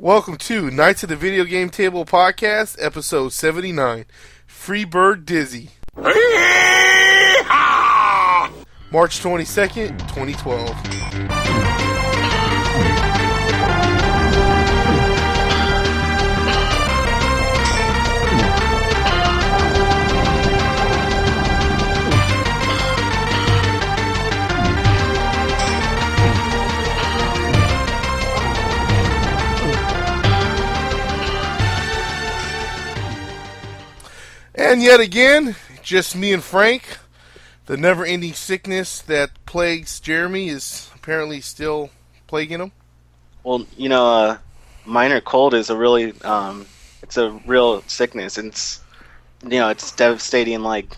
Welcome to Knights of the Video Game Table podcast, episode 79 Freebird Dizzy. March 22nd, 2012. And yet again, just me and Frank. The never ending sickness that plagues Jeremy is apparently still plaguing him. Well, you know, uh, minor cold is a really, um, it's a real sickness. It's, you know, it's devastating like,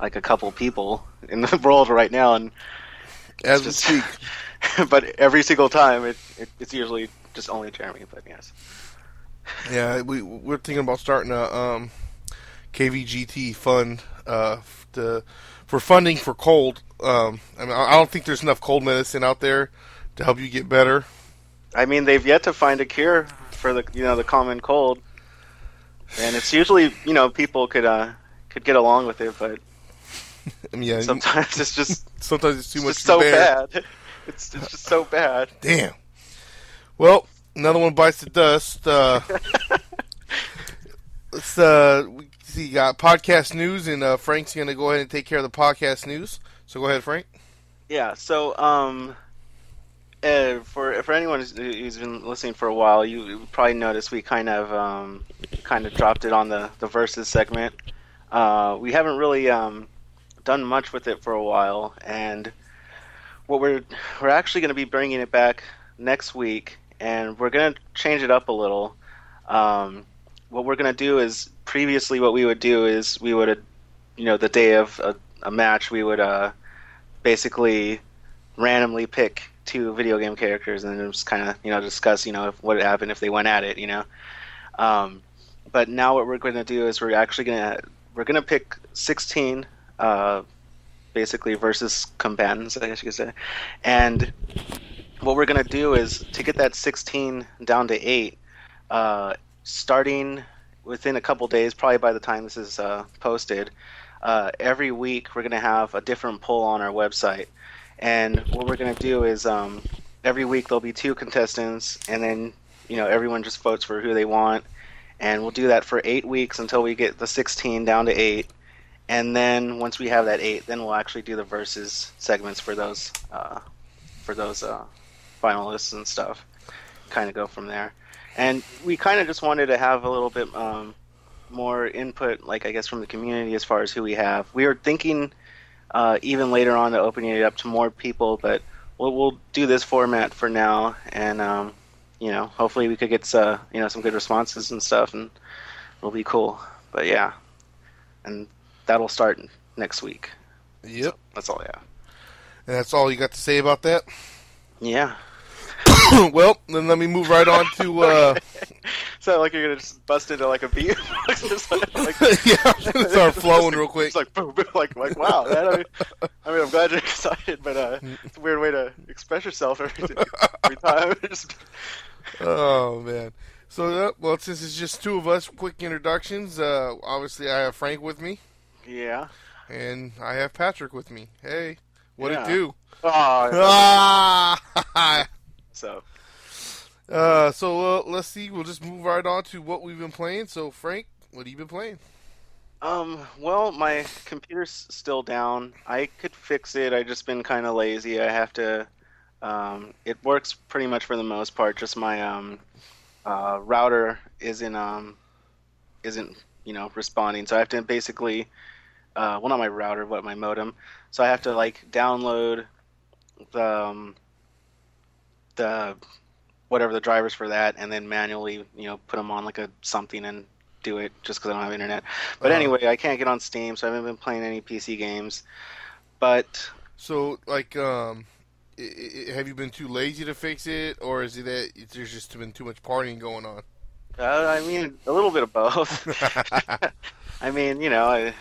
like a couple people in the world right now, and As we speak. but every single time it, it it's usually just only Jeremy. But yes, Yeah, we we're thinking about starting a um, KVGT fund uh, to, for funding for cold. Um, I mean, I don't think there's enough cold medicine out there to help you get better. I mean they've yet to find a cure for the you know the common cold, and it's usually you know people could uh could get along with it, but I mean, yeah, sometimes it's just sometimes it's too it's much just so bear. bad. It's, it's just so bad. Damn. Well, another one bites the dust. Uh, let's uh, we You got podcast news, and uh, Frank's going to go ahead and take care of the podcast news. So go ahead, Frank. Yeah. So, um, uh, for for anyone who's, been listening for a while, you, you probably noticed we kind of um, kind of dropped it on the the verses segment. Uh, we haven't really um, done much with it for a while, and what we're we're actually going to be bringing it back next week, and we're going to change it up a little. Um, what we're going to do is previously what we would do is we would, you know, the day of a, a match, we would uh, basically randomly pick two video game characters and then just kind of you know discuss you know what would happen if they went at it you know? Um, but now what we're going to do is we're actually going to we're going to pick 16 uh, basically versus combatants i guess you could say. And what we're going to do is to get that 16 down to 8 uh, starting within a couple days probably by the time this is uh, posted uh, every week we're going to have a different poll on our website. And what we're going to do is um, every week there'll be two contestants and then you know everyone just votes for who they want. And we'll do that for eight weeks until we get the 16 down to eight. And then once we have that eight then we'll actually do the verses segments for those uh, for those uh, finalists and stuff. Kind of go from there and we kind of just wanted to have a little bit um, more input, like I guess from the community as far as who we have. We are thinking uh, even later on to opening it up to more people, but we'll, we'll do this format for now, and um, you know, hopefully we could get uh, you know some good responses and stuff, and it'll be cool. But yeah, and that'll start next week. Yep. That's all I have. And that's all you got to say about that. Yeah. well, then let me move right on to. Uh, like you're gonna just bust into like a beat. Like, yeah, start flowing real quick. It's like boom, boom, like like wow. Man, I, mean, I mean, I'm glad you're excited, but uh, it's a weird way to express yourself every, every time. Just- Oh man. So uh, well, since it's just two of us, quick introductions. Uh, obviously, I have Frank with me, yeah. and I have Patrick with me. Hey, what Yeah. it do? Oh, Ah! Uh, so uh, let's see. We'll just move right on to what we've been playing. So Frank, what have you been playing? um, well, my computer's still down. I could fix it. I just been kind of lazy. I have to. Um, it works pretty much for the most part. Just my um, uh, router isn't um, isn't you know responding. So I have to basically, uh, well, not my router, but my modem. So I have to like download the um, the whatever the drivers for that, and then manually you know put them on like a something and do it just because I don't have internet. But Uh-huh. anyway, I can't get on Steam, so I haven't been playing any PC games. But So like, um, i- i- have you been too lazy to fix it, or is it that there's just been too much partying going on? uh, I mean, a little bit of both. I mean, you know, I,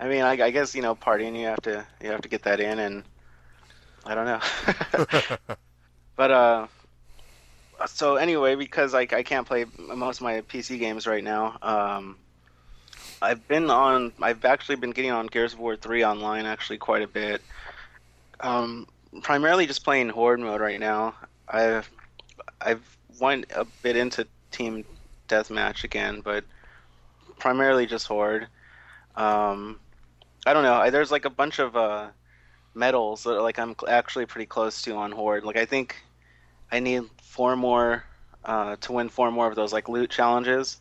I mean, I, I guess you know, partying you have to you have to get that in, and I don't know. but uh, so anyway, because like I can't play most of my PC games right now, um, I've been on. I've actually been getting on Gears of War three online actually quite a bit. Um, primarily just playing horde mode right now. I've I've went a bit into team deathmatch again, but primarily just horde. Um, I don't know. I, there's like a bunch of uh, medals that like I'm actually pretty close to on horde. Like I think I need four more uh, to win four more of those like loot challenges,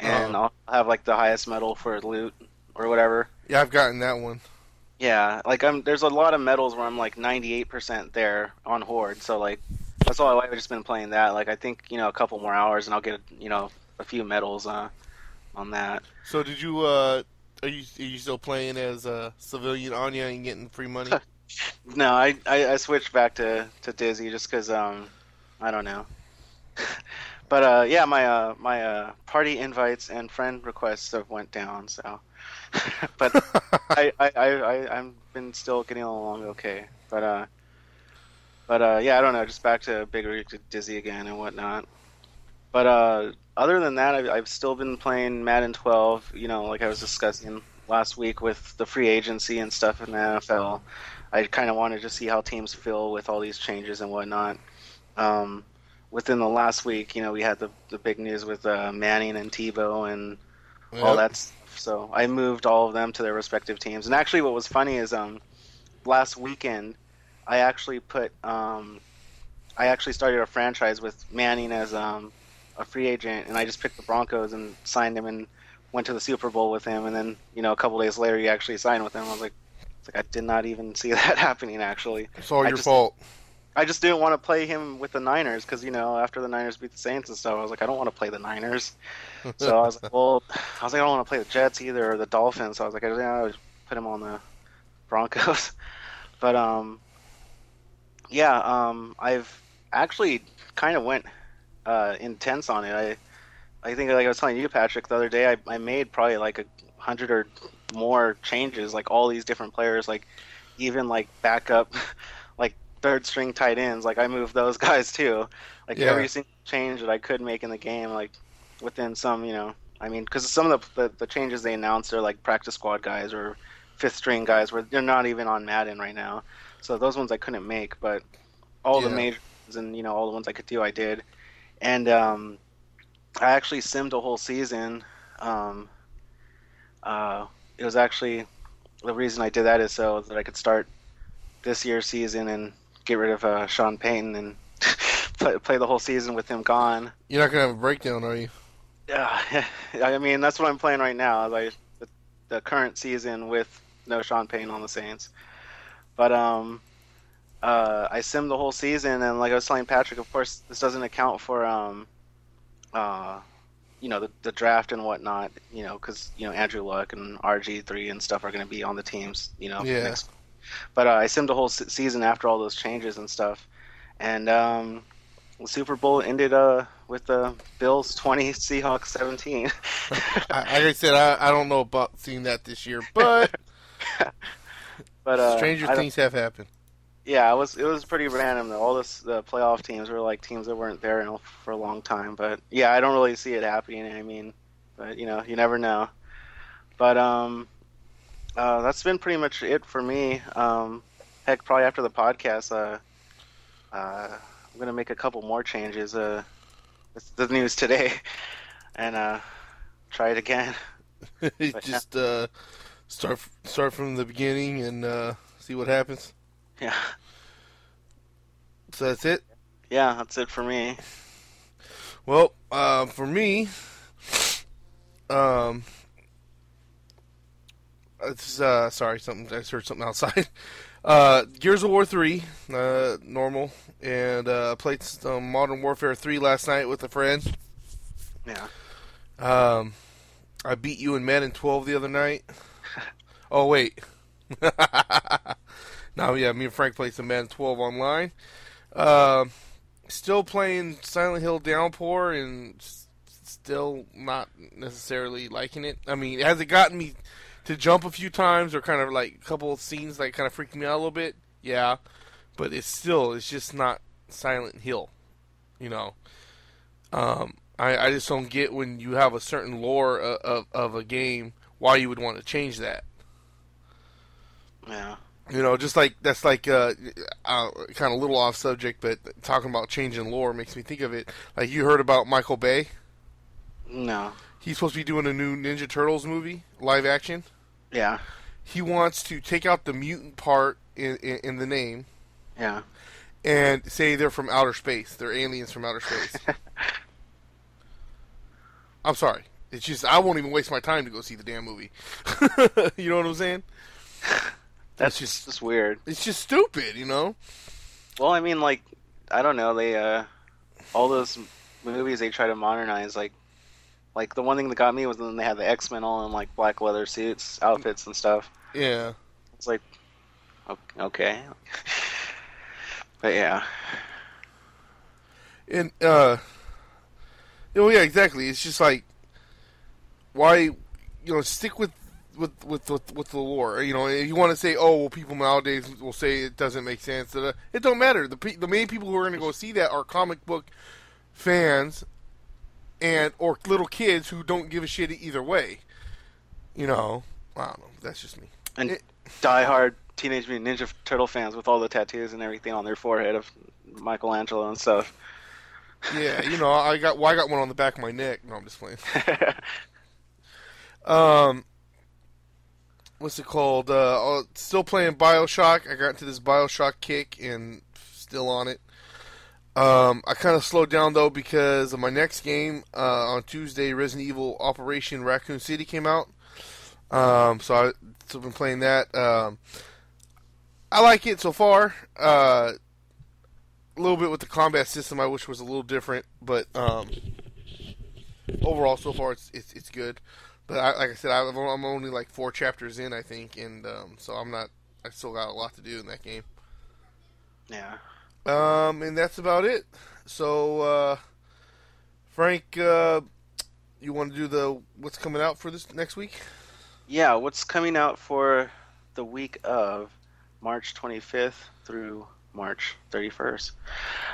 and Oh. I'll have like the highest medal for loot or whatever. Yeah, I've gotten that one. Yeah, like I'm. There's a lot of medals where I'm like 98% there on horde. So like that's all I've just been playing that. Like I think you know a couple more hours and I'll get you know a few medals uh, on that. So did you? uh Are you are you still playing as a civilian Anya and getting free money? No, I, I, I switched back to, to Dizzy just because um I don't know. but uh yeah, my uh my uh party invites and friend requests have went down. So, but I I I I'm been still getting along okay. But uh but uh yeah, I don't know, just back to Big Rig to Dizzy again and whatnot. But uh other than that, I've, I've still been playing Madden 12. You know, like I was discussing last week with the free agency and stuff in the NFL. I kind of wanted to see how teams feel with all these changes and whatnot. Um, within the last week, you know, we had the the big news with uh, Manning and Tebow and all that stuff. So I moved all of them to their respective teams. And actually, what was funny is um, last weekend, I actually put um, I actually started a franchise with Manning as um, a free agent, and I just picked the Broncos and signed him and went to the Super Bowl with him. And then you know a couple days later, he actually signed with him. I was like, it's like I did not even see that happening. Actually, It's all I your just- fault. I just didn't want to play him with the Niners because you know after the Niners beat the Saints and stuff, I was like, I don't want to play the Niners. So I was like, well, I was like, I don't want to play the Jets either or the Dolphins. So I was like, I just, yeah, I'll just put him on the Broncos. But um, yeah, um, I've actually kind of went uh, intense on it. I I think like I was telling you, Patrick, the other day, I, I made probably like a hundred or more changes, like all these different players, like even like backup, third string tight ends. Like I moved those guys too. Like Yeah. every single change that I could make in the game, like within some, you know, I mean, because some of the, the the changes they announced are like practice squad guys or fifth string guys, where they're not even on Madden right now. So those ones I couldn't make, but all the Yeah. major ones and you know all the ones I could do, I did. And um, I actually simmed a whole season. Um, uh, it was actually the reason I did that is so that I could start this year's season and get rid of uh, Sean Payton and play, play the whole season with him gone. You're not gonna have a breakdown, are you? Yeah, I mean that's what I'm playing right now. Like the, the current season with no Sean Payton on the Saints, but um, uh, I simmed the whole season, and like I was telling Patrick, of course this doesn't account for um, uh, you know the, the draft and whatnot. You know because you know Andrew Luck and RG three and stuff are going to be on the teams. You know Yeah. next. But uh, I simmed the whole se- season after all those changes and stuff, and um, the Super Bowl ended uh with the Bills twenty, Seahawks seventeen. I, like I said, I, I don't know about seeing that this year, but but uh, stranger things have happened. Yeah, it was it was pretty random. All this the playoff teams were like teams that weren't there in, for a long time. But yeah, I don't really see it happening. I mean, but you know, you never know. But um, uh, that's been pretty much it for me. Um, heck, probably after the podcast, uh, uh, I'm gonna make a couple more changes. Uh, it's the news today, and uh, try it again. Just uh, start start from the beginning and uh, see what happens. Yeah, So that's it. yeah, that's it for me. Well, uh, for me, um, it's uh, sorry, something I heard something outside. Uh, Gears of War three, uh, normal, and uh, played some Modern Warfare three last night with a friend. Yeah. Um, I beat you in Madden 12 the other night. Oh wait, now yeah, me and Frank played some Madden 12 online. Um, still playing Silent Hill Downpour and s- still not necessarily liking it. I mean, has it gotten me to jump a few times or kind of like a couple of scenes that kind of freaked me out a little bit? Yeah, but it's still it's just not Silent Hill. You know, um, I I just don't get when you have a certain lore of, of, of a game why you would want to change that. Yeah. You know, just like that's like uh, uh, kind of a little off subject, but talking about changing lore makes me think of it. Like you heard about Michael Bay? No. He's supposed to be doing a new Ninja Turtles movie, live action. Yeah. He wants to take out the mutant part in, in, in the name Yeah. and say they're from outer space. They're aliens from outer space. I'm sorry. It's just I won't even waste my time to go see the damn movie. you know what I'm saying? That's just- just just weird. It's just stupid, you know. Well, I mean, like, I don't know. They uh, all those movies they try to modernize. Like, like the one thing that got me was when they had the X Men all in like black leather suits, outfits, and stuff. Yeah. It's like, okay, but yeah, And uh Oh yeah, exactly. It's just like why you know, stick with with with with, with the lore. You know, if you want to say, "Oh, well people nowadays will say it doesn't make sense." It don't matter. The the main people who are going to go see that are comic book fans and or little kids who don't give a shit either way. You know, I don't know. That's just me. and It- diehard Teenage Mutant Ninja Turtle fans with all the tattoos and everything on their forehead of Michelangelo and stuff. Yeah, you know, I got well, I got one on the back of my neck. No, I'm just playing. Um, what's it called? Uh, uh, still playing Bioshock. I got into this Bioshock kick and still on it. Um, I kind of slowed down though because of my next game uh, on Tuesday. Resident Evil Operation Raccoon City came out. Um, so I I've been playing that. Um, I like it so far. Uh, a little bit with the combat system, I wish was a little different, but um, overall, so far it's it's, it's good. But I, like I said, I've, I'm only like four chapters in, I think, and um, so I'm not. I still got a lot to do in that game. yeah. Um, and that's about it. So, uh, Frank, uh, you want to do the what's coming out for this next week? Yeah, what's coming out for the week of March 25th through March 31st?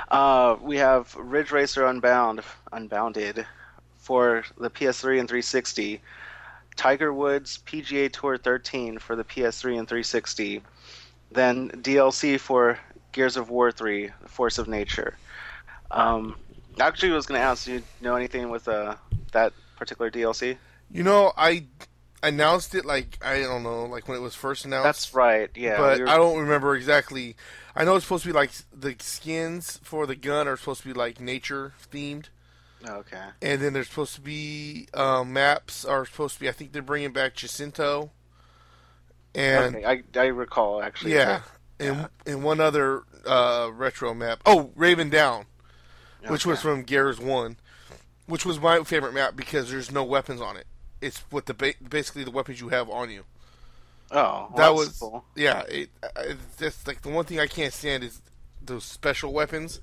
Uh, we have Ridge Racer Unbound, Unbounded for the PS3 and 360. Tiger Woods PGA Tour 13 for the PS3 and 360. Then DLC for Gears of War 3, The Force of Nature. Um, actually, I was going to ask, do you know anything with uh, that particular DLC? You know, I announced it like I don't know, like when it was first announced. That's right, yeah. but we were- I don't remember exactly. I know it's supposed to be like the skins for the gun are supposed to be like nature themed, Okay. and then there's supposed to be um, maps are supposed to be. I think they're bringing back Jacinto, and okay, I, I recall actually. yeah, and and one other uh, retro map. Oh, Raven Down, which was from Gears One, which was my favorite map because there's no weapons on it. It's what the ba- basically the weapons you have on you. Oh, well, that was cool. yeah. It, it, that's like the one thing I can't stand is those special weapons.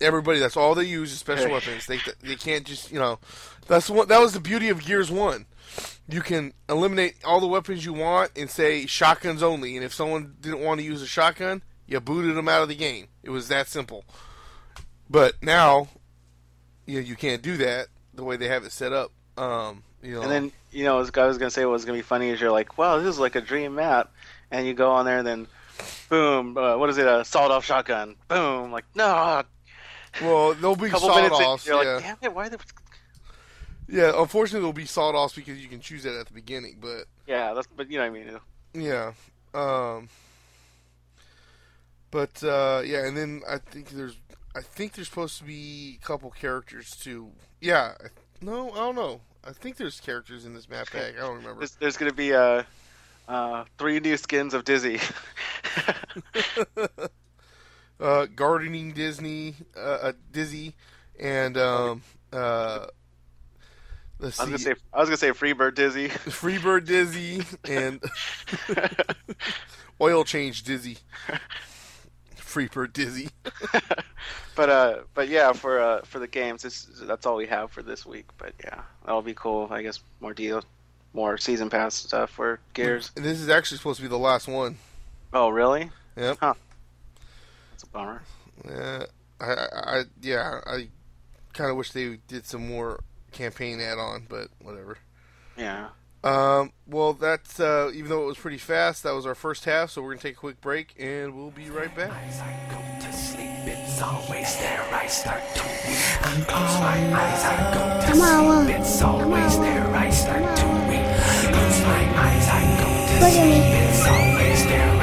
Everybody, that's all they use is special weapons. They they can't just you know. That's what that was the beauty of Gears One. You can eliminate all the weapons you want and say shotguns only. And if someone didn't want to use a shotgun, you booted them out of the game. It was that simple. But now, you know, you can't do that the way they have it set up. Um, you know, And then you know, I was gonna say what was gonna be funny is you're like, wow, this is like a dream map, and you go on there and then, boom, uh, what is it, a sawed off shotgun, boom, like no, well, they'll be sawed offs. you're yeah. like, damn it, why? The... Yeah, unfortunately, it'll be sawed off because you can choose that at the beginning. But Yeah, that's but you know what I mean. yeah, um, but uh, yeah, and then I think there's, I think there's supposed to be a couple characters too. Yeah, no, I don't know. I think there's characters in this map pack. I don't remember. There's, there's gonna be uh, uh, three new skins of Dizzy. uh, gardening Dizzy, uh, uh, Dizzy, and um, uh, let's I was see, gonna say I was gonna say Freebird Dizzy. Freebird Dizzy and oil change Dizzy. Freebird Dizzy. but uh, but yeah, for uh, for the games, this, that's all we have for this week. But yeah, that'll be cool. I guess more deal, more season pass stuff for Gears. And this is actually supposed to be the last one. Oh, really? Yep. That's a bummer. Yeah. I, I, I yeah, I kind of wish they did some more campaign add-on, but whatever. Yeah. Um, well, that's uh, even though it was pretty fast, that was our first half. So we're gonna take a quick break, and we'll be right back. I go to sleep, it's always there. I start to weep. I close my eyes, I go to sleep. It's always there. I start to weep. Close my eyes, I go to sleep. It's always there.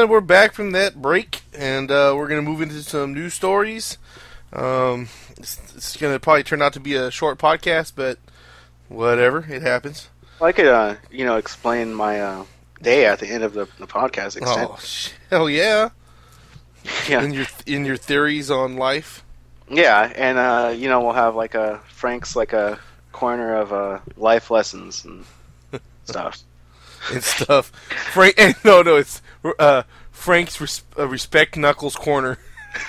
And we're back from that break, and uh, we're gonna move into some news stories. Um, it's, it's gonna probably turn out to be a short podcast, but whatever, it happens. Well, I could, uh, you know, explain my uh, day at the end of the, the podcast. Extent. Oh, hell yeah! yeah, In your in your theories on life. yeah, and uh, you know, we'll have like a Frank's like a corner of uh, life lessons and stuff. and stuff. Frank, and no, no, it's uh, Frank's res- uh, respect Knuckles corner.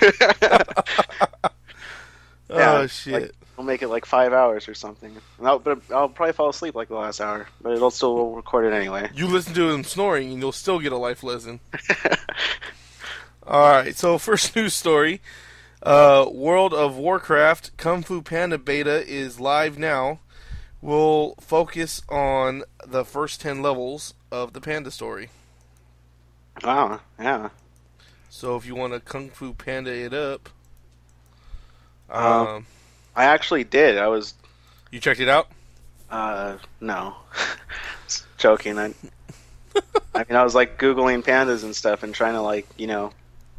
Yeah, oh shit! like- We'll make it like five hours or something. And I'll, but I'll probably fall asleep like the last hour, but it'll still record it anyway. you listen to him snoring, and you'll still get a life lesson. All right. So first news story: uh, World of Warcraft Kung Fu Panda beta is live now. We'll focus on the first ten levels of the Panda story. Wow, yeah. So if you want to Kung Fu Panda it up, Um, um, I actually did. I was you checked it out. Uh, no. Joking. I, I mean, I was like googling pandas and stuff and trying to like, you know,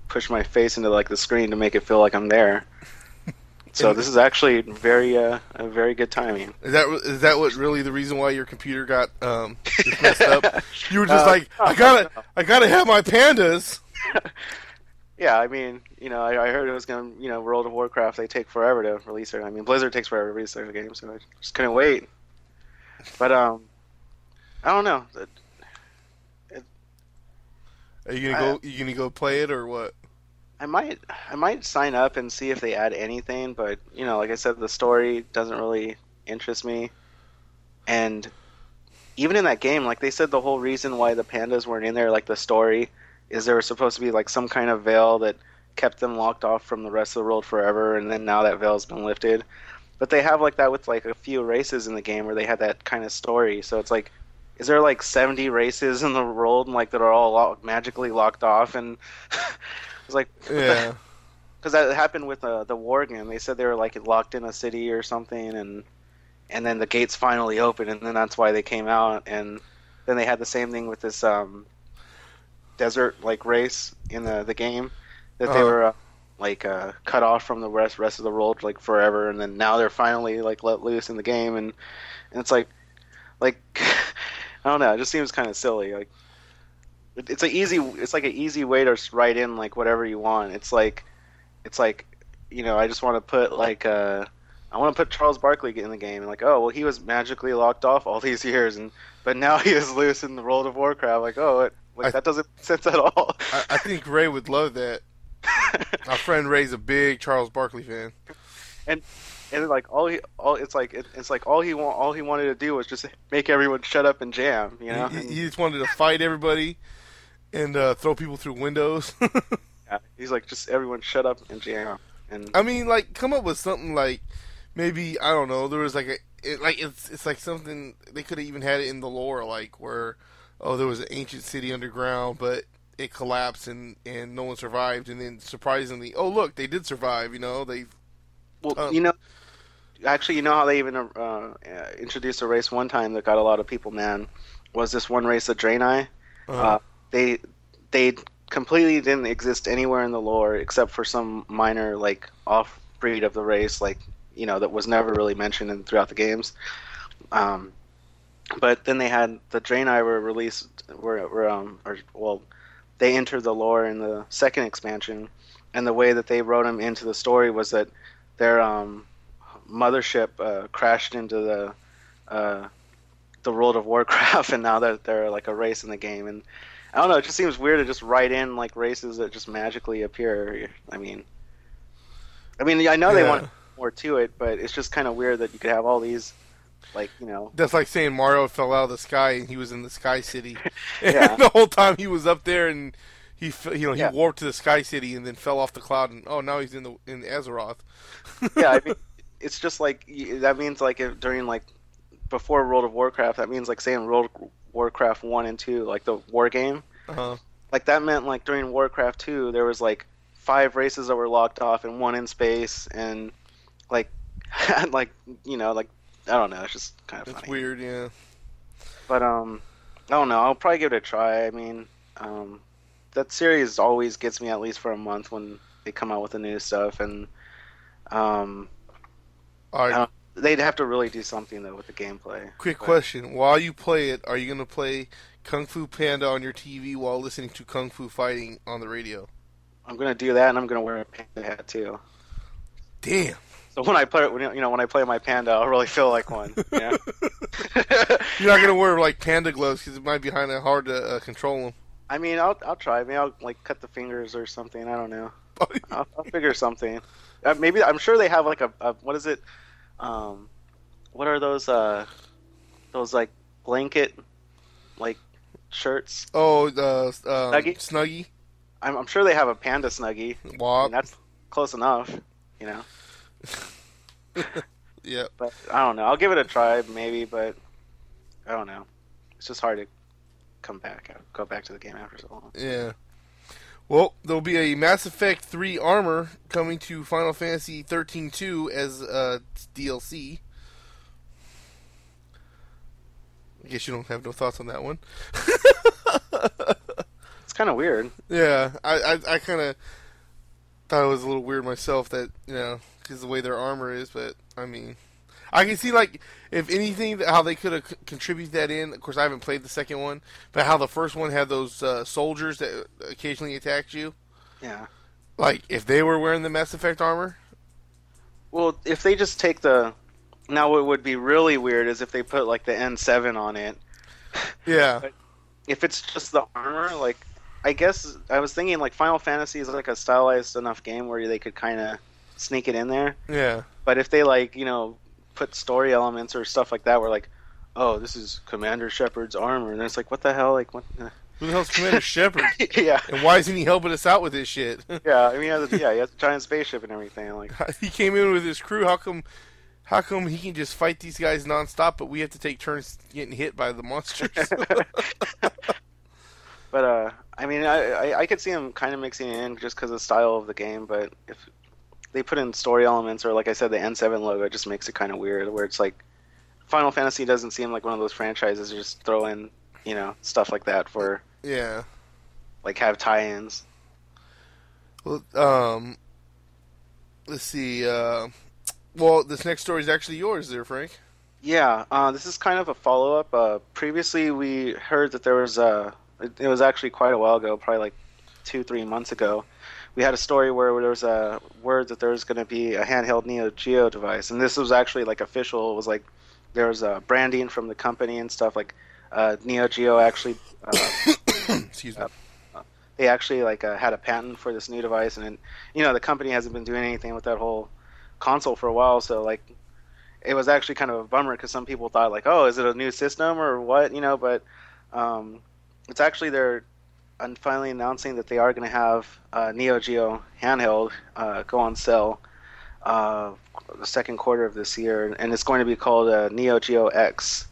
push my face into like the screen to make it feel like I'm there. So this is actually very, uh, a very good timing. Is that is that what really the reason why your computer got um messed up? You were just Uh, like, I gotta, I gotta have my pandas. Yeah, I mean, you know, I, I heard it was gonna, you know, World of Warcraft. They take forever to release it. I mean, Blizzard takes forever to release their game, so I just couldn't wait. But um, I don't know. Are you gonna go? You gonna go play it or what? I might I might sign up and see if they add anything, but you know, like I said, the story doesn't really interest me. And even in that game, like they said the whole reason why the pandas weren't in there, like the story, is there was supposed to be like some kind of veil that kept them locked off from the rest of the world forever, and then now that veil's been lifted. But they have like that with like a few races in the game where they had that kind of story. So it's like, is there like seventy races in the world and like that are all lo- magically locked off? And it's like, Yeah. because that happened with uh, the war game. They said they were like locked in a city or something, and and then the gates finally opened, and then that's why they came out. And then they had the same thing with this um, desert like race in the the game that they Uh-huh. were uh, like uh, cut off from the rest rest of the world like forever, and then now they're finally like let loose in the game, and and it's like like I don't know, it just seems kind of silly. Like it's a easy, it's like an easy way to write in like whatever you want. It's like it's like you know I just want to put like uh I want to put Charles Barkley in the game and like oh well he was magically locked off all these years and but now he is loose in the World of Warcraft like oh it, like I- that doesn't make sense at all. I, I think Ray would love that. Our friend Ray's a big Charles Barkley fan. and and like all he all it's like it, it's like all he want all he wanted to do was just make everyone shut up and jam you know He, he just wanted to fight everybody and uh, throw people through windows. yeah, he's like just everyone shut up and jam and I mean, like, come up with something like maybe I don't know. There was like a it, like it's it's like something they could have even had it in the lore, like where oh there was an ancient city underground, but it collapsed and and no one survived, and then surprisingly, oh look, they did survive. You know, they Well, Uh, you know, actually, you know how they even uh, introduced a race one time that got a lot of people mad was this one race, the Draenei. uh, Uh, they they completely didn't exist anywhere in the lore except for some minor like off breed of the race, like you know that was never really mentioned in, throughout the games. Um, but then they had the Draenei were released were, were um or well they entered the lore in the second expansion, and the way that they wrote them into the story was that they're um mothership uh, crashed into the uh, the World of Warcraft, and now that they're like a race in the game, and I don't know, it just seems weird to just write in like races that just magically appear. I mean, I mean, I know they want more to it, but it's just kind of weird that you could have all these, like you know, That's like saying Mario fell out of the sky and he was in the Sky City. Yeah. the whole time he was up there and he, you know, he Yeah. warped to the Sky City and then fell off the cloud and oh, now he's in the in Azeroth. yeah, I mean, it's just like that means like if, during like before World of Warcraft, that means like saying World of Warcraft one and two, like the war game. Uh-huh. Like that meant like during Warcraft two, there was like five races that were locked off and one in space, and like like you know like I don't know, it's just kind of That's funny. weird, yeah. But um, I don't know. I'll probably give it a try. I mean, um, that series always gets me at least for a month when they come out with the new stuff, and um, I don't- they'd have to really do something though with the gameplay. quick But- question: While you play it, are you going to play Kung Fu Panda on your TV while listening to Kung Fu Fighting on the radio? I'm gonna do that, and I'm gonna wear a panda hat too. Damn. So when I play, when, you know, when I play my panda, I'll really feel like one. Yeah. You're not going to wear like panda gloves because it might be kind of hard to uh, control them. I mean, I'll I'll try. Maybe I'll like cut the fingers or something. I don't know. I'll, I'll figure something. Uh, maybe I'm sure they have like a, a what is it? Um, what are those? Uh, those like blanket, like shirts. oh, the um, Snuggie? Snuggie, I'm, I'm sure they have a panda snuggie. I mean, that's close enough, you know. yeah. But I don't know. I'll give it a try, maybe. But I don't know. It's just hard to come back, go back to the game after so long. Yeah. Well, there'll be a Mass Effect 3 armor coming to Final Fantasy 13-2 as uh, DLC. I guess you don't have no thoughts on that one. It's kind of weird. Yeah, I I, I kind of thought it was a little weird myself that you know because the way their armor is, but I mean, I can see like if anything how they could have c- contributed that in. Of course, I haven't played the second one, but how the first one had those uh, soldiers that occasionally attacked you. Yeah. Like if they were wearing the Mass Effect armor. Well, if they just take the now, what would be really weird is if they put like the N7 on it. Yeah, If it's just the armor, like I guess I was thinking like Final Fantasy is like a stylized enough game where they could kind of sneak it in there. yeah, But if they like you know put story elements or stuff like that, where like, oh, this is Commander Shepard's armor, and it's like, what the hell, like what? who the hell's Commander Shepard? yeah, And why isn't he helping us out with this shit? yeah. I mean, he has a, yeah, he has a giant spaceship and everything. Like, he came in with his crew. How come? How come he can just fight these guys nonstop, but we have to take turns getting hit by the monsters? but uh, I mean, I I, I could see him kind of mixing it in just because of the style of the game. But if they put in story elements or like I said, the N7 logo, just makes it kind of weird. Where it's like Final Fantasy doesn't seem like one of those franchises just throw in you know stuff like that for yeah. like have tie-ins. Well, um, let's see. Uh, well, this next story is actually yours, there, Frank. Yeah, uh, this is kind of a follow up. Uh, previously, we heard that there was a. It, it was actually quite a while ago, probably like two, three months ago. We had a story where there was a word that there was going to be a handheld Neo Geo device, and this was actually like official. It was like there was a branding from the company and stuff. Like uh, Neo Geo actually, uh, Excuse me. they actually like uh, had a patent for this new device, and you know the company hasn't been doing anything with that whole console for a while. So like it was actually kind of a bummer because some people thought like, oh, is it a new system or what? You know, but um, it's actually they're un- finally announcing that they are going to have uh, Neo Geo handheld uh, go on sale uh, the second quarter of this year, and it's going to be called uh, Neo Geo X.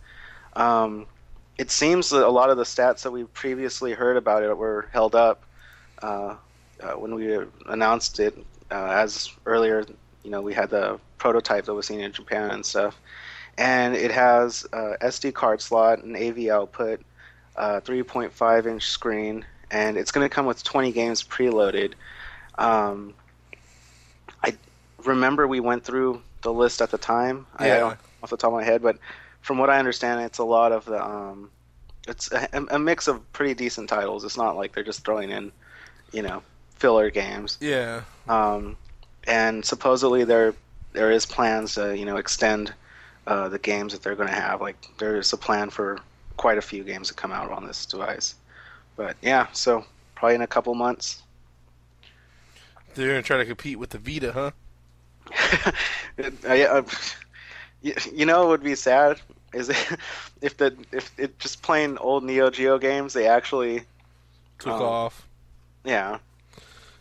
Um, it seems that a lot of the stats that we previously heard about it were held up uh, uh, when we announced it. Uh, as earlier, you know, we had the prototype that was seen in Japan and stuff, and it has SD card slot and AV output, uh, 3.5 inch screen, and it's going to come with 20 games preloaded. Um, I remember we went through the list at the time. I, I Yeah. don't off the top of my head, but from what I understand, it's a lot of the um, it's a, a mix of pretty decent titles. It's not like they're just throwing in, you know, filler games. Yeah. Um, and supposedly they're there is plans to you know extend uh, the games that they're going to have. Like there is a plan for quite a few games to come out on this device. But yeah, so probably in a couple months. They're gonna try to compete with the Vita, huh? I, uh, you, you know, it would be sad is if the if it just playing old Neo Geo games, they actually Took Um, off. Yeah,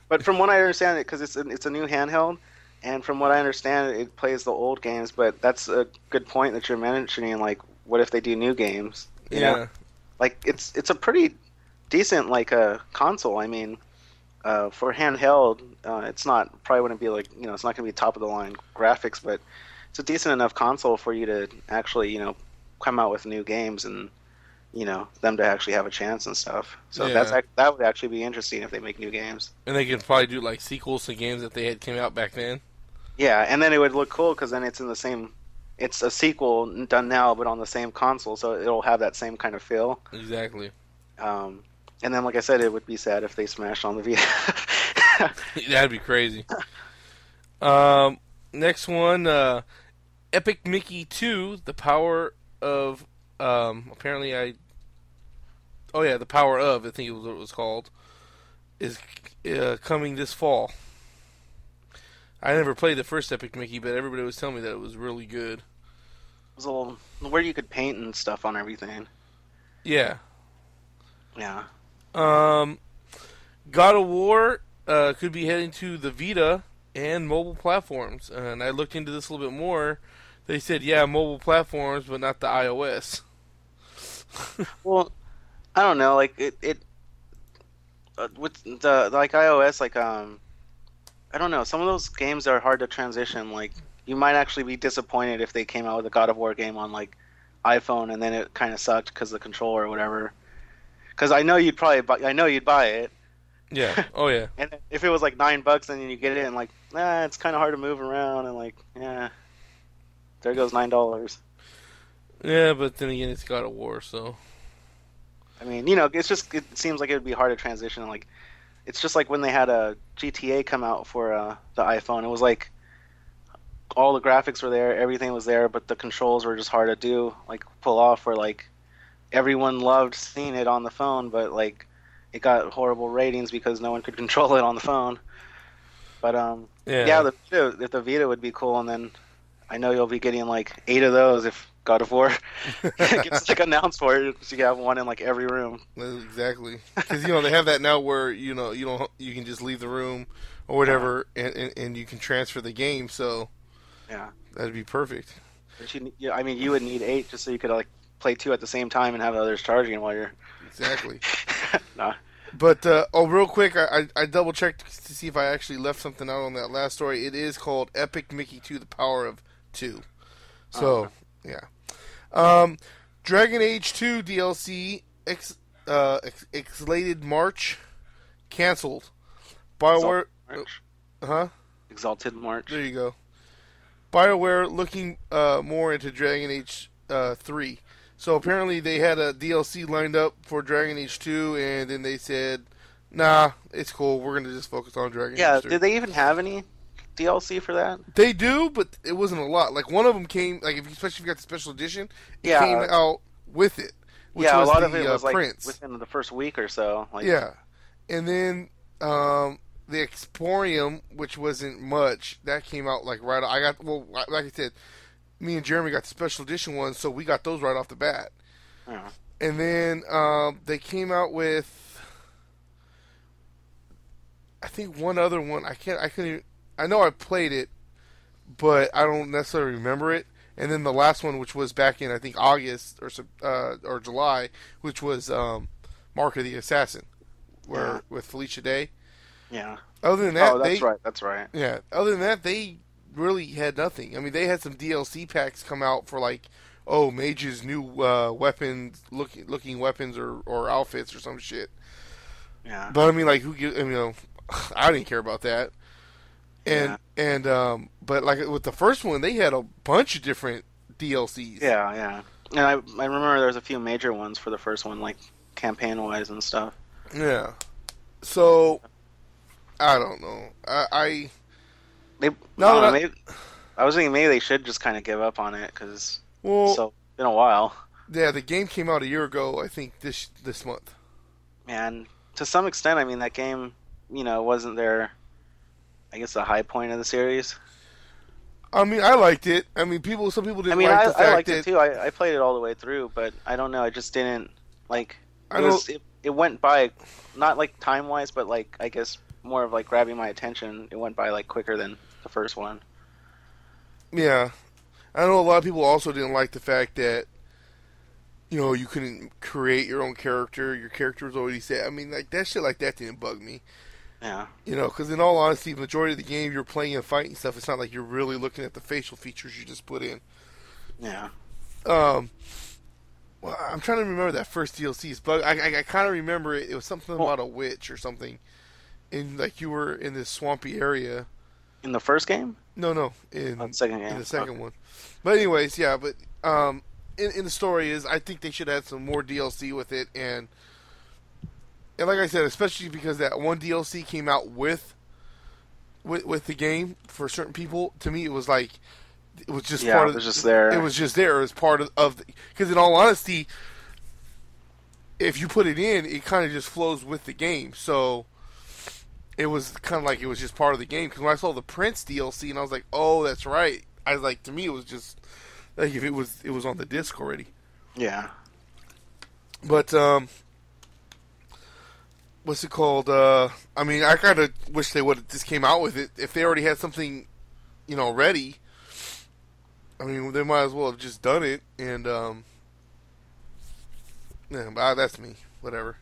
but from what I understand, it because it's a, it's a new handheld, and from what I understand, it plays the old games. But that's a good point that you're mentioning. Like, what if they do new games? You Yeah. know? like it's it's a pretty decent like a console. I mean, uh, for handheld, uh, it's not probably wouldn't be like you know it's not going to be top of the line graphics, but it's a decent enough console for you to actually you know come out with new games and you know them to actually have a chance and stuff. So Yeah. that's that would actually be interesting if they make new games. And they can probably do like sequels to games that they had came out back then. Yeah, and then it would look cool because then it's in the same. It's a sequel done now, but on the same console, so it'll have that same kind of feel. Exactly. Um, and then, like I said, it would be sad if they smashed on the Vita. That'd be crazy. Um, next one, uh, Epic Mickey Two: The Power of. Um, apparently, I. Oh yeah, the Power of. I think it was what it was called. Is uh, coming this fall. I never played the first Epic Mickey, but everybody was telling me that it was really good. It was a little where you could paint and stuff on everything. Yeah. Yeah. Um, God of War uh, could be heading to the Vita and mobile platforms. And I looked into this a little bit more. They said, yeah, mobile platforms, but not the iOS. Well, I don't know. Like it, it uh, with the like iOS, like um, I don't know. Some of those games are hard to transition. Like you might actually be disappointed if they came out with a God of War game on like iPhone and then it kind of sucked because the controller or whatever. Because I know you'd probably, buy, I know you'd buy it, Yeah. Oh, yeah. and if it was like nine bucks and then you get it and like, nah, it's kind of hard to move around and like, yeah, there goes nine dollars. Yeah, but then again, it's God of War, so. I mean, you know, it's just it seems like it would be hard to transition. Like, it's just like when they had a GTA come out for uh, the iPhone. It was like all the graphics were there, everything was there, but the controls were just hard to do, like pull off. Where like everyone loved seeing it on the phone, but like it got horrible ratings because no one could control it on the phone. But um, Yeah. yeah, the Vita, if the Vita would be cool, and then I know you'll be getting like eight of those if God of War gets like announced for it. So you have one in like every room. Exactly, because you know they have that now where you know you don't you can just leave the room or whatever, and, and, and you can transfer the game. So Yeah. that'd be perfect. But you, yeah, I mean, you would need eight just so you could like play two at the same time and have others charging while you're. Exactly. nah. But uh, oh, real quick, I, I, I double checked to see if I actually left something out on that last story. It is called Epic Mickey Two: The Power of Two. So yeah, um, Dragon Age Two DLC ex, uh, ex, exlated March canceled. Bioware, March. huh? Exalted March. There you go. BioWare looking uh, more into Dragon Age uh, 3. So apparently they had a DLC lined up for Dragon Age 2, and then they said, nah, it's cool. We're going to just focus on Dragon Yeah. Age 3. Did they even have any DLC for that? They do, but it wasn't a lot. Like one of them came, like if you, especially if you got the special edition, it Yeah. came out with it. Which yeah, a lot the, of it uh, was like Prince. within the first week or so. Like, Yeah, and then um, the Exporium, which wasn't much, that came out like right. I got well, like I said, me and Jeremy got the special edition ones, so we got those right off the bat. Yeah. And then um, they came out with, I think one other one. I can't. I couldn't. Even, I know I played it, but I don't necessarily remember it. And then the last one, which was back in I think August or uh, or July, which was um, Mark of the Assassin, where Yeah. with Felicia Day. Yeah. Other than that, oh, that's they right. That's right. yeah. Other than that, they really had nothing. I mean, they had some DLC packs come out for like, oh, mages new uh, weapons, looking looking weapons or, or outfits or some shit. Yeah. But I mean, like, who? I mean, you know, I didn't care about that. And and um, but like with the first one, they had a bunch of different DLCs. Yeah. Yeah. And I I remember there was a few major ones for the first one, like campaign wise and stuff. Yeah. So I don't know. I, I They No, I maybe I was thinking maybe they should just kind of give up on it because Well, so been a while. yeah, the game came out a year ago. I think this this month. And to some extent, I mean that game, you know, wasn't there. I guess the high point of the series. I mean, I liked it. I mean, people. Some people didn't mean, like I, the fact I liked that it too. I, I played it all the way through, but I don't know. I just didn't like. It I was it, it went by not like time wise, but like I guess more of like grabbing my attention. It went by like quicker than first one. Yeah, I know a lot of people also didn't like the fact that you know you couldn't create your own character. Your character was already set. I mean, like that shit like that didn't bug me. Yeah. You know, because in all honesty, the majority of the game you're playing and fighting stuff. It's not like you're really looking at the facial features you just put in. Yeah. Um, well, I'm trying to remember that first DLC's bug. I I, I kind of remember it. It was something about a witch or something. In like you were in this swampy area. In the first game, No, no, in oh, the second game. in the second one. But anyways, yeah, but um, in, in the story is I think they should add some more DLC with it, and and like I said, especially because that one DLC came out with with with the game for certain people. To me, it was like it was just Yeah, part it of was just there. It was just there. It was part of of because in all honesty, if you put it in, it kind of just flows with the game. So it was kind of like it was just part of the game. Because when I saw the Prince DLC, and I was like, oh, that's right. I was like, to me, it was just like if it was it was on the disc already. Yeah. But um, what's it called? Uh, I mean, I kind of wish they would have just came out with it if they already had something, you know, ready. I mean, they might as well have just done it. And um, yeah, but uh, that's me. Whatever.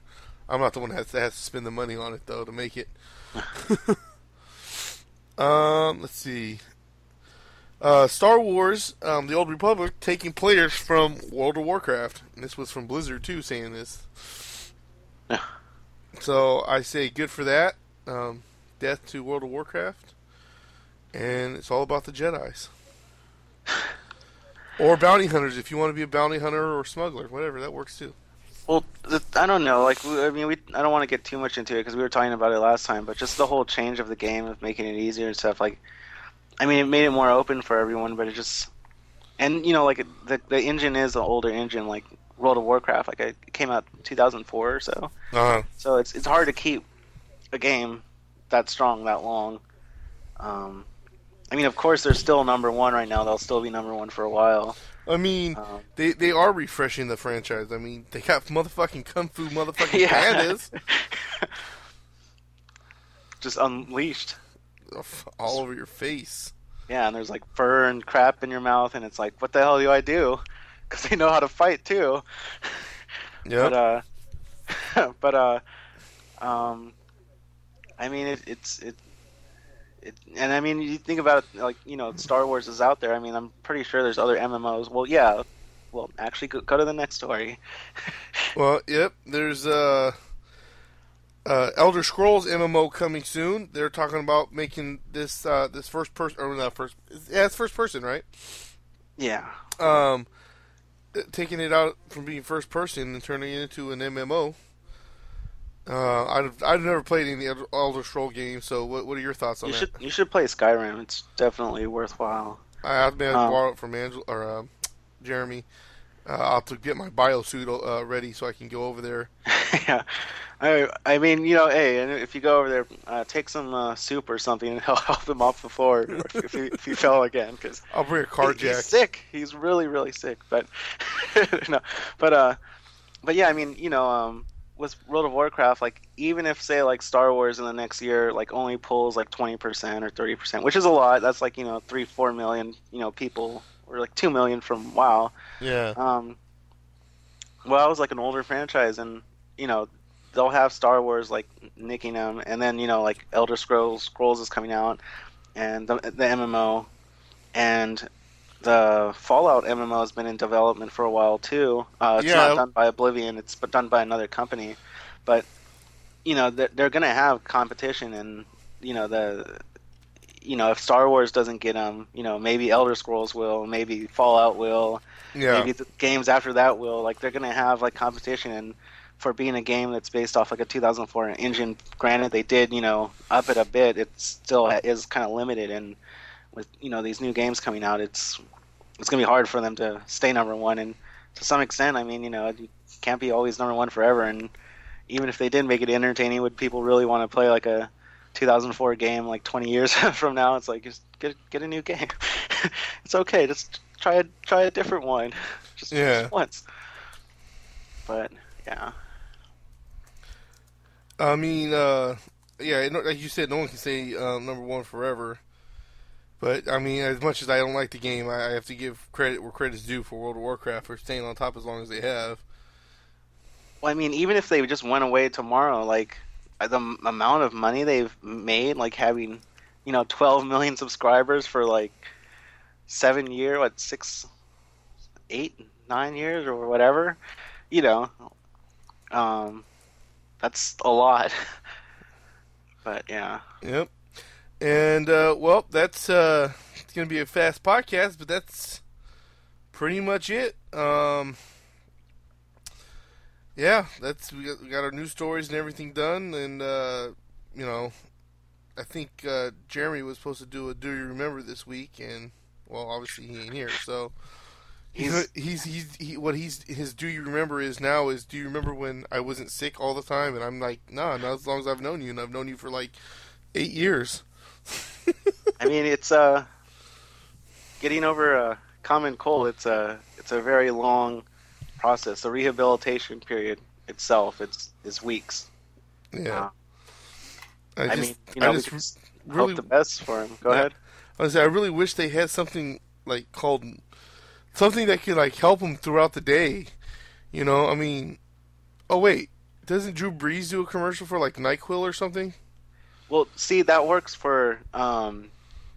I'm not the one that has, that has to spend the money on it though to make it. um, let's see. Uh, Star Wars: um, The Old Republic taking players from World of Warcraft. And this was from Blizzard too, saying this. Yeah. So I say good for that. Um, death to World of Warcraft, and it's all about the Jedi's. or bounty hunters, if you want to be a bounty hunter or smuggler, whatever that works too. Well, I don't know. Like, I mean, we I don't want to get too much into it because we were talking about it last time. But just the whole change of the game of making it easier and stuff. Like, I mean, it made it more open for everyone. But it just, and you know, like the the engine is an older engine, like World of Warcraft. Like, it came out 2004 or so. Uh, So it's it's hard to keep a game that strong that long. Um, I mean, of course, they're still number one right now. They'll still be number one for a while. I mean, Um, they they are refreshing the franchise. I mean, they got motherfucking kung fu motherfucking yeah. pandas Just unleashed. all over your face. Yeah, and there's like fur and crap in your mouth, and it's like, what the hell do I do? Because they know how to fight too. Yeah. But uh, but uh, um, I mean, it, it's it, it, and I mean, you think about it, like you know, Star Wars is out there. I mean, I'm pretty sure there's other MMOs. Well, yeah. Well, actually, go, go to the next story. Well, yep. There's uh, uh, Elder Scrolls MMO coming soon. They're talking about making this uh, this first person or not first. Yeah, it's first person, right? Yeah. Um, taking it out from being first person and turning it into an MMO. Uh, I've I've never played any of the Elder Scroll games, so what what are your thoughts on You that? should you should play Skyrim. It's definitely worthwhile. I have been Um, borrow it from Angel or um Jeremy. Uh, I'll have to get my bio suit uh, ready so I can go over there. yeah, I I mean you know hey and if you go over there uh, take some uh, soup or something and help help him off the floor if, if, he, if he fell again because I'll bring a car he's jack. sick he's really really sick but no but uh but yeah I mean you know um with World of Warcraft like even if say like Star Wars in the next year like only pulls like twenty percent or thirty percent which is a lot that's like you know three four million you know people or like two million from WoW Yeah. um, well, was like an older franchise, and you know they'll have Star Wars like nicking them, and then you know like Elder Scrolls Scrolls is coming out, and the, the MMO, and the Fallout MMO has been in development for a while too. Uh, it's Yeah. not done by Oblivion; it's done by another company, but you know they're, they're going to have competition, and you know the. You know, if Star Wars doesn't get them, you know, maybe Elder Scrolls will, maybe Fallout will, Yeah. maybe the games after that will like they're gonna have like competition and for being a game that's based off like a 2004 engine granted they did you know up it a bit it still is kind of limited and with you know these new games coming out, it's it's gonna be hard for them to stay number one. And to some extent, I mean, you know, you can't be always number one forever. And even if they did make it entertaining, would people really want to play like a 2004 game like 20 years from now? It's like just get get a new game. it's okay. Just try a try a different one. Just, Yeah. just once. But yeah, I mean, uh, yeah, like you said, no one can say um, number one forever. But I mean, as much as I don't like the game, I, have to give credit where credit's due for World of Warcraft for staying on top as long as they have. well, I mean, even if they just went away tomorrow, like the m- amount of money they've made, like having you know 12 million subscribers for like seven year, what six, eight, nine years or whatever, you know, um, that's a lot. but yeah, Yep. And uh, well, that's uh, it's gonna be a fast podcast, but that's pretty much it. Um, yeah, that's we got, we got our news stories and everything done, and uh, you know, I think uh, Jeremy was supposed to do a Do You Remember this week, and well, obviously he ain't here, so. He's, he's he's he, what he's his do you remember is now is do you remember when I wasn't sick all the time and I'm like nah not as long as I've known you and I've known you for like eight years I mean, it's uh, getting over a common cold. It's a it's a very long process. The rehabilitation period itself, it's is weeks. Yeah. I, I, just, mean, you know, I just really, hope the best for him. Go Yeah. ahead. I, was, I really wish they had something like called something that could like help him throughout the day. You know, I mean, oh wait, doesn't Drew Brees do a commercial for like Nyquil or something? Well, see, that works for um,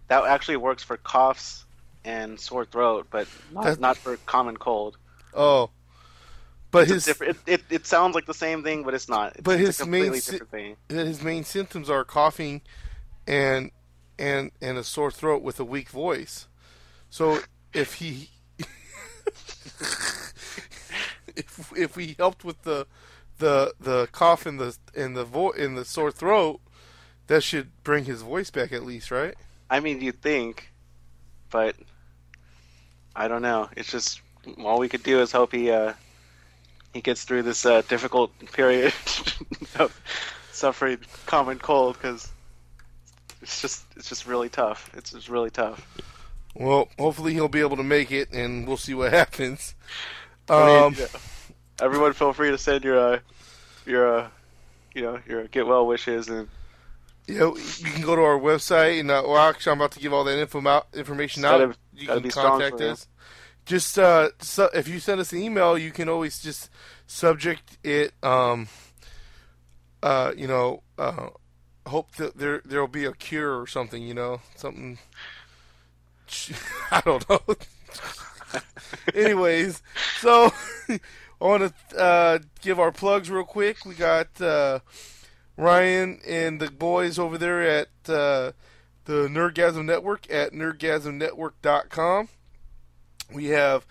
that actually works for coughs and sore throat, but not, not for common cold. Oh, but It's his it, it, it sounds like the same thing, but it's not. It's, But it's his a main completely si- different thing. his main symptoms are coughing and and and a sore throat with a weak voice. So if he if if we helped with the the the cough and the and the vo- and the sore throat, that should bring his voice back at least, right? I mean, you'd think, but I don't know. It's just all we could do is hope he uh, he gets through this uh, difficult period of suffering common cold because it's just it's just really tough. It's just really tough. Well, hopefully he'll be able to make it, and we'll see what happens. Um, you everyone, feel free to send your uh, your uh, you know your get well wishes and You know, you can go to our website, and uh, well, actually, I'm about to give all that info out, information out. gotta- you gotta can contact us. Just uh, so, if you send us an email, you can always just subject it. Um, uh, you know, uh, hope that there there'll be a cure or something. You know, something. I don't know. Anyways, so I want to uh, give our plugs real quick. We got. Uh, Ryan and the boys over there at uh, the Nerdgasm Network at nerdgasmnetwork.com. We have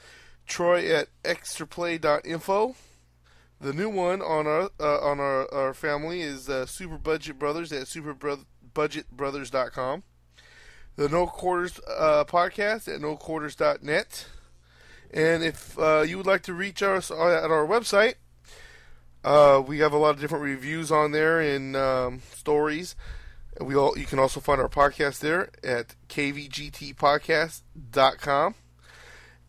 Troy at extraplay.info. The new one on our uh, on our, our family is uh, Super Budget Brothers at superbudgetbrothers.com. The No Quarters uh, podcast at noquarters.net. And if uh, you would like to reach us at our website, uh, we have a lot of different reviews on there and um, stories. We all you can also find our podcast there at kvgtpodcast.com.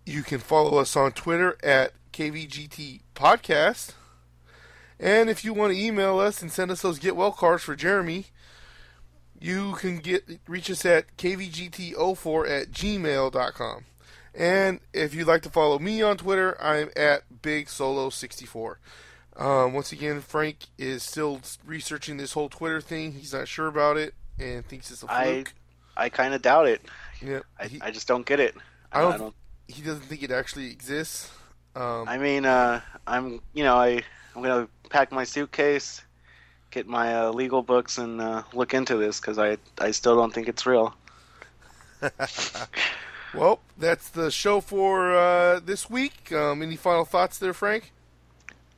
You can follow us on Twitter at kvgtpodcast. And if you want to email us and send us those get well cards for Jeremy, you can get reach us at kvgt04 at gmail.com. And if you'd like to follow me on Twitter, I'm at Big Solo 64. Um, once again, Frank is still researching this whole Twitter thing. He's not sure about it and thinks it's a fluke. I kind of doubt it. yeah, I, he, I just don't get it. I don't- he doesn't think it actually exists. Um, I mean, uh, I'm you know I I'm gonna pack my suitcase, get my uh, legal books, and uh, look into this because I I still don't think it's real. well, that's the show for uh, this week. Um, any final thoughts there, Frank?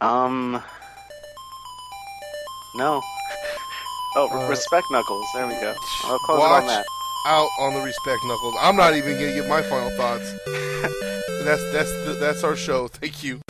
Um, no. Oh, Uh, respect Knuckles. There we go. I'll close watch- it on that. out on the respect knuckles. I'm not even gonna give my final thoughts. that's that's that's our show. Thank you.